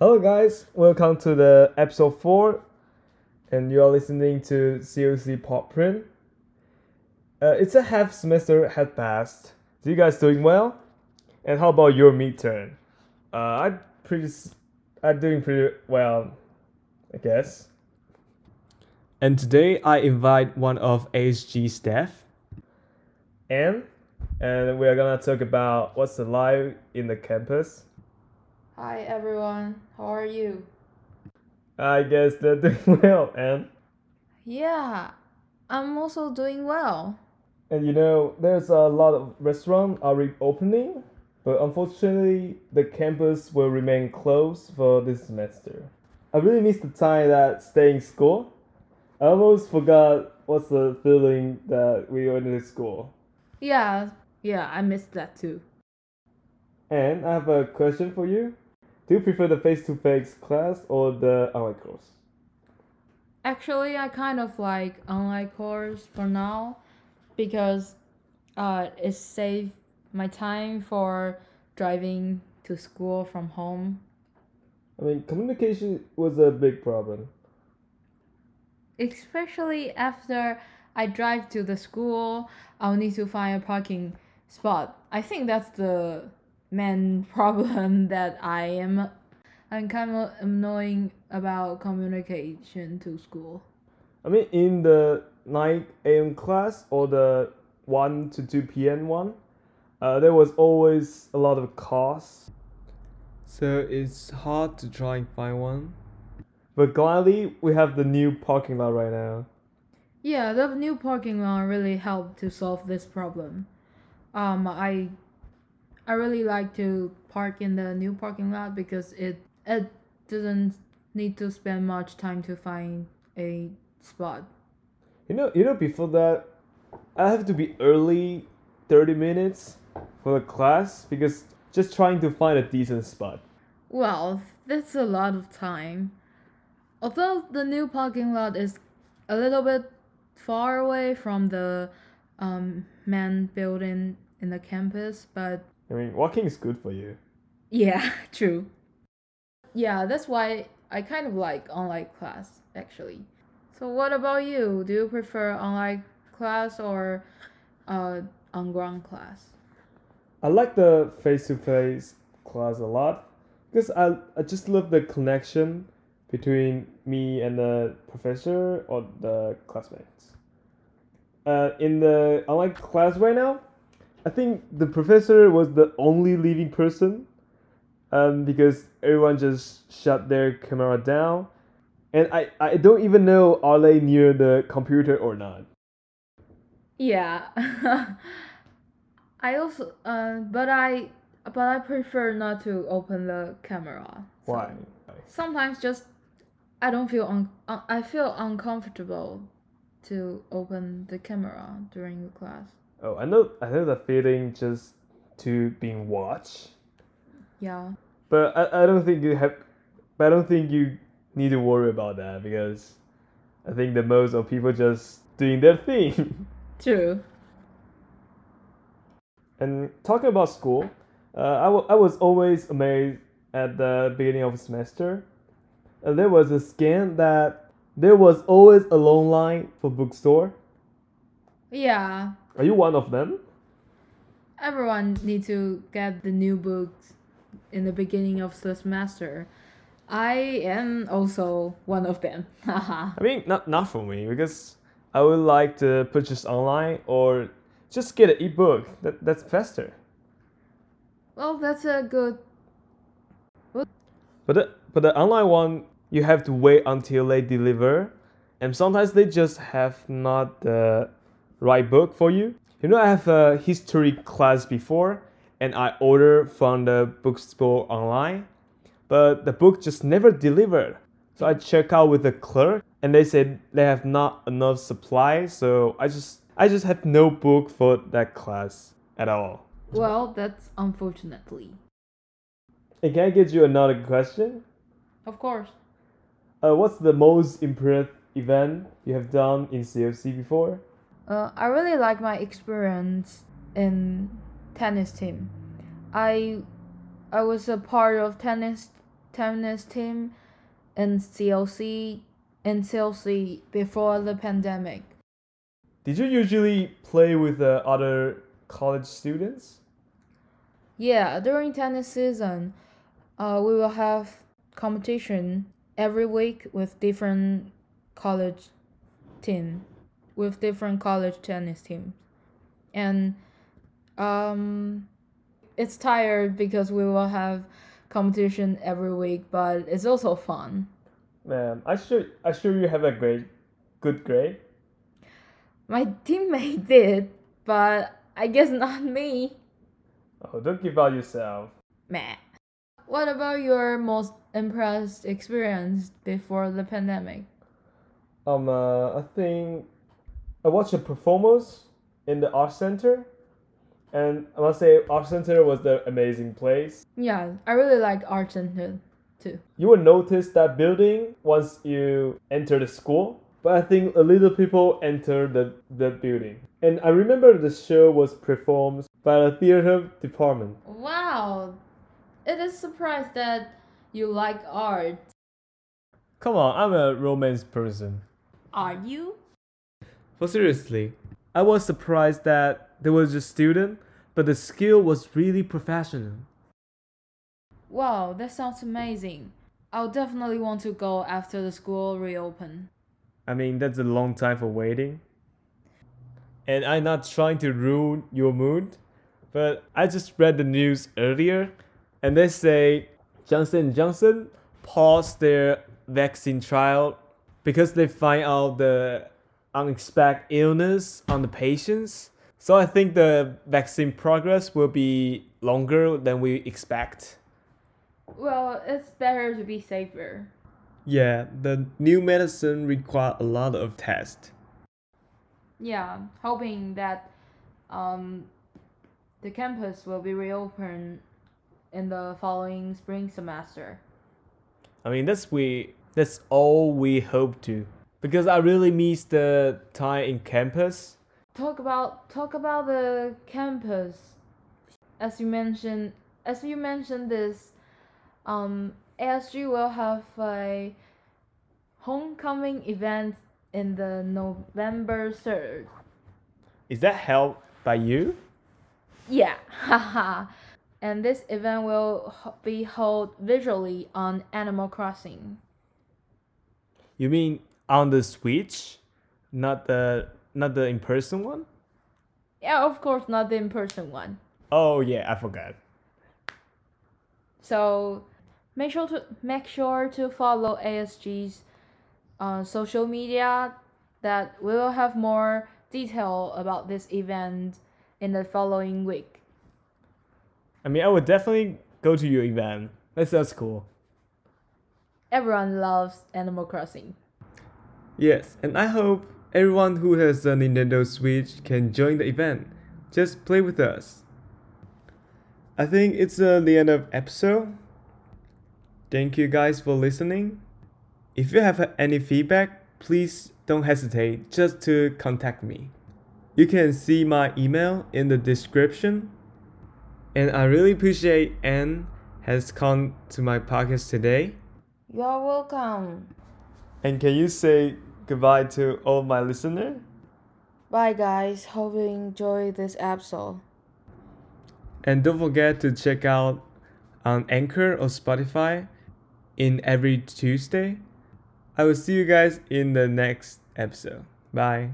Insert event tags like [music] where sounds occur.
Hello, guys. Welcome to the episode four, and you are listening to COC Pop Print. Uh, it's a half semester had passed. So you guys doing well? And how about your midterm? Uh, I'm pretty, I'm doing pretty well, I guess. And today I invite one of ASG staff. And and we are gonna talk about what's the life in the campus. Hi everyone, how are you? I guess they're [laughs] doing well, and Yeah, I'm also doing well. and you know there's a lot of restaurants are reopening, but unfortunately the campus will remain closed for this semester. I really miss the time that staying in school. I almost forgot what's the feeling that we went to school. Yeah, yeah, I missed that too. And I have a question for you. Do you prefer the face-to-face class or the online course? Actually, I kind of like online course for now because uh, it saves my time for driving to school from home. I mean, communication was a big problem. Especially after I drive to the school, I'll need to find a parking spot. I think that's the main problem [laughs] that I am I'm kind of annoying about communication to school. I mean, in the 9 a.m. class or the 1 to 2 p.m. one, uh, there was always a lot of cars. So it's hard to try and find one. But gladly, we have the new parking lot right now. Yeah, the new parking lot really helped to solve this problem. Um, I I really like to park in the new parking lot because it it doesn't need to spend much time to find a spot. You know, you know, before that, I have to be early 30 minutes for the class because just trying to find a decent spot. Well, that's a lot of time. Although the new parking lot is a little bit far away from the um, main building in the campus, but I mean, walking is good for you. yeah, [laughs] true. Yeah, that's why I kind of like online class actually. So what about you? Do you prefer online class or uh, on ground class? I like the face-to-face class a lot because I, I just love the connection between me and the professor or the classmates. Uh, in the online class right now, I think the professor was the only living person um, because everyone just shut their camera down. And I, I don't even know are they near the computer or not. Yeah. [laughs] I also uh but I but I prefer not to open the camera. So Why? Sometimes just I don't feel un- un- I feel uncomfortable to open the camera during the class. Oh, I know I know the feeling just to being watched. Yeah. But I, I don't think you have but I don't think you need to worry about that because I think the most of people just doing their thing. [laughs] True. and talking about school, uh, I, w- I was always amazed at the beginning of the semester. And there was a scan that there was always a long line for bookstore. Yeah. Are you one of them? Everyone need to get the new books in the beginning of the semester. I am also one of them. [laughs] I mean, not not for me because I would like to purchase online or just get an ebook. That that's faster. well, that's a good But the, but the online one, you have to wait until they deliver, and sometimes they just have not the right book for you. You know, I have a history class before, and I order from the bookstore online, but the book just never delivered. So I check out with the clerk, and they said they have not enough supply. So I just I just have no book for that class at all. well, that's unfortunately. And can I get you another question? Of course. Uh, what's the most impressive event you have done in CFC before? Uh, I really like my experience in tennis team. I I was a part of tennis tennis team in CLC in CLC before the pandemic. Did you usually play with the other college students? Yeah, during tennis season, uh, we will have competition every week with different college team, with different college tennis teams, and um, it's tired because we will have competition every week, but it's also fun. Man, I sure I sure you have a great, good grade. My teammate [laughs] did, but I guess not me. Oh, don't give out yourself. Meh. What about your most impressed experience before the pandemic? Um, uh, I think I watched a performance in the art center, and I must say, art center was the amazing place. Yeah, I really like art center too. You will notice that building once you enter the school, but I think a little people enter the, the building. And I remember the show was performed by the theater department. Wow, it is surprised that you like art. Come on, I'm a romance person. Are you? But seriously, I was surprised that there was a student, but the skill was really professional. Wow, that sounds amazing. I'll definitely want to go after the school reopen. I mean, that's a long time for waiting. And I'm not trying to ruin your mood, but I just read the news earlier, and they say Johnson Johnson paused their vaccine trial because they find out the unexpected illness on the patients. So I think the vaccine progress will be longer than we expect. Well, it's better to be safer. Yeah, the new medicine require a lot of tests. Yeah, hoping that um, the campus will be reopened in the following spring semester. I mean, that's we that's all we hope to. Because I really miss the time in campus. Talk about talk about the campus. As you mentioned, as you mentioned this, um, ASG will have a homecoming event in the November third. Is that held by you? Yeah, [laughs] haha. and this event will be held visually on Animal Crossing. You mean on the Switch, not the not the in person one? Yeah, of course, not the in person one. Oh yeah, I forgot. So make sure to make sure to follow ASG's uh, social media. That we will have more detail about this event in the following week. I mean, I would definitely go to your event. That sounds cool. Everyone loves Animal Crossing. Yes, and I hope everyone who has a Nintendo Switch can join the event. Just play with us. I think it's uh, the end of episode. Thank you guys for listening. If you have any feedback, please don't hesitate just to contact me. You can see my email in the description. And I really appreciate Ann has come to my podcast today. You are welcome. And can you say goodbye to all my listeners? Bye, guys. Hope you enjoy this episode. And don't forget to check out on Anchor or Spotify in every Tuesday. I will see you guys in the next episode. Bye.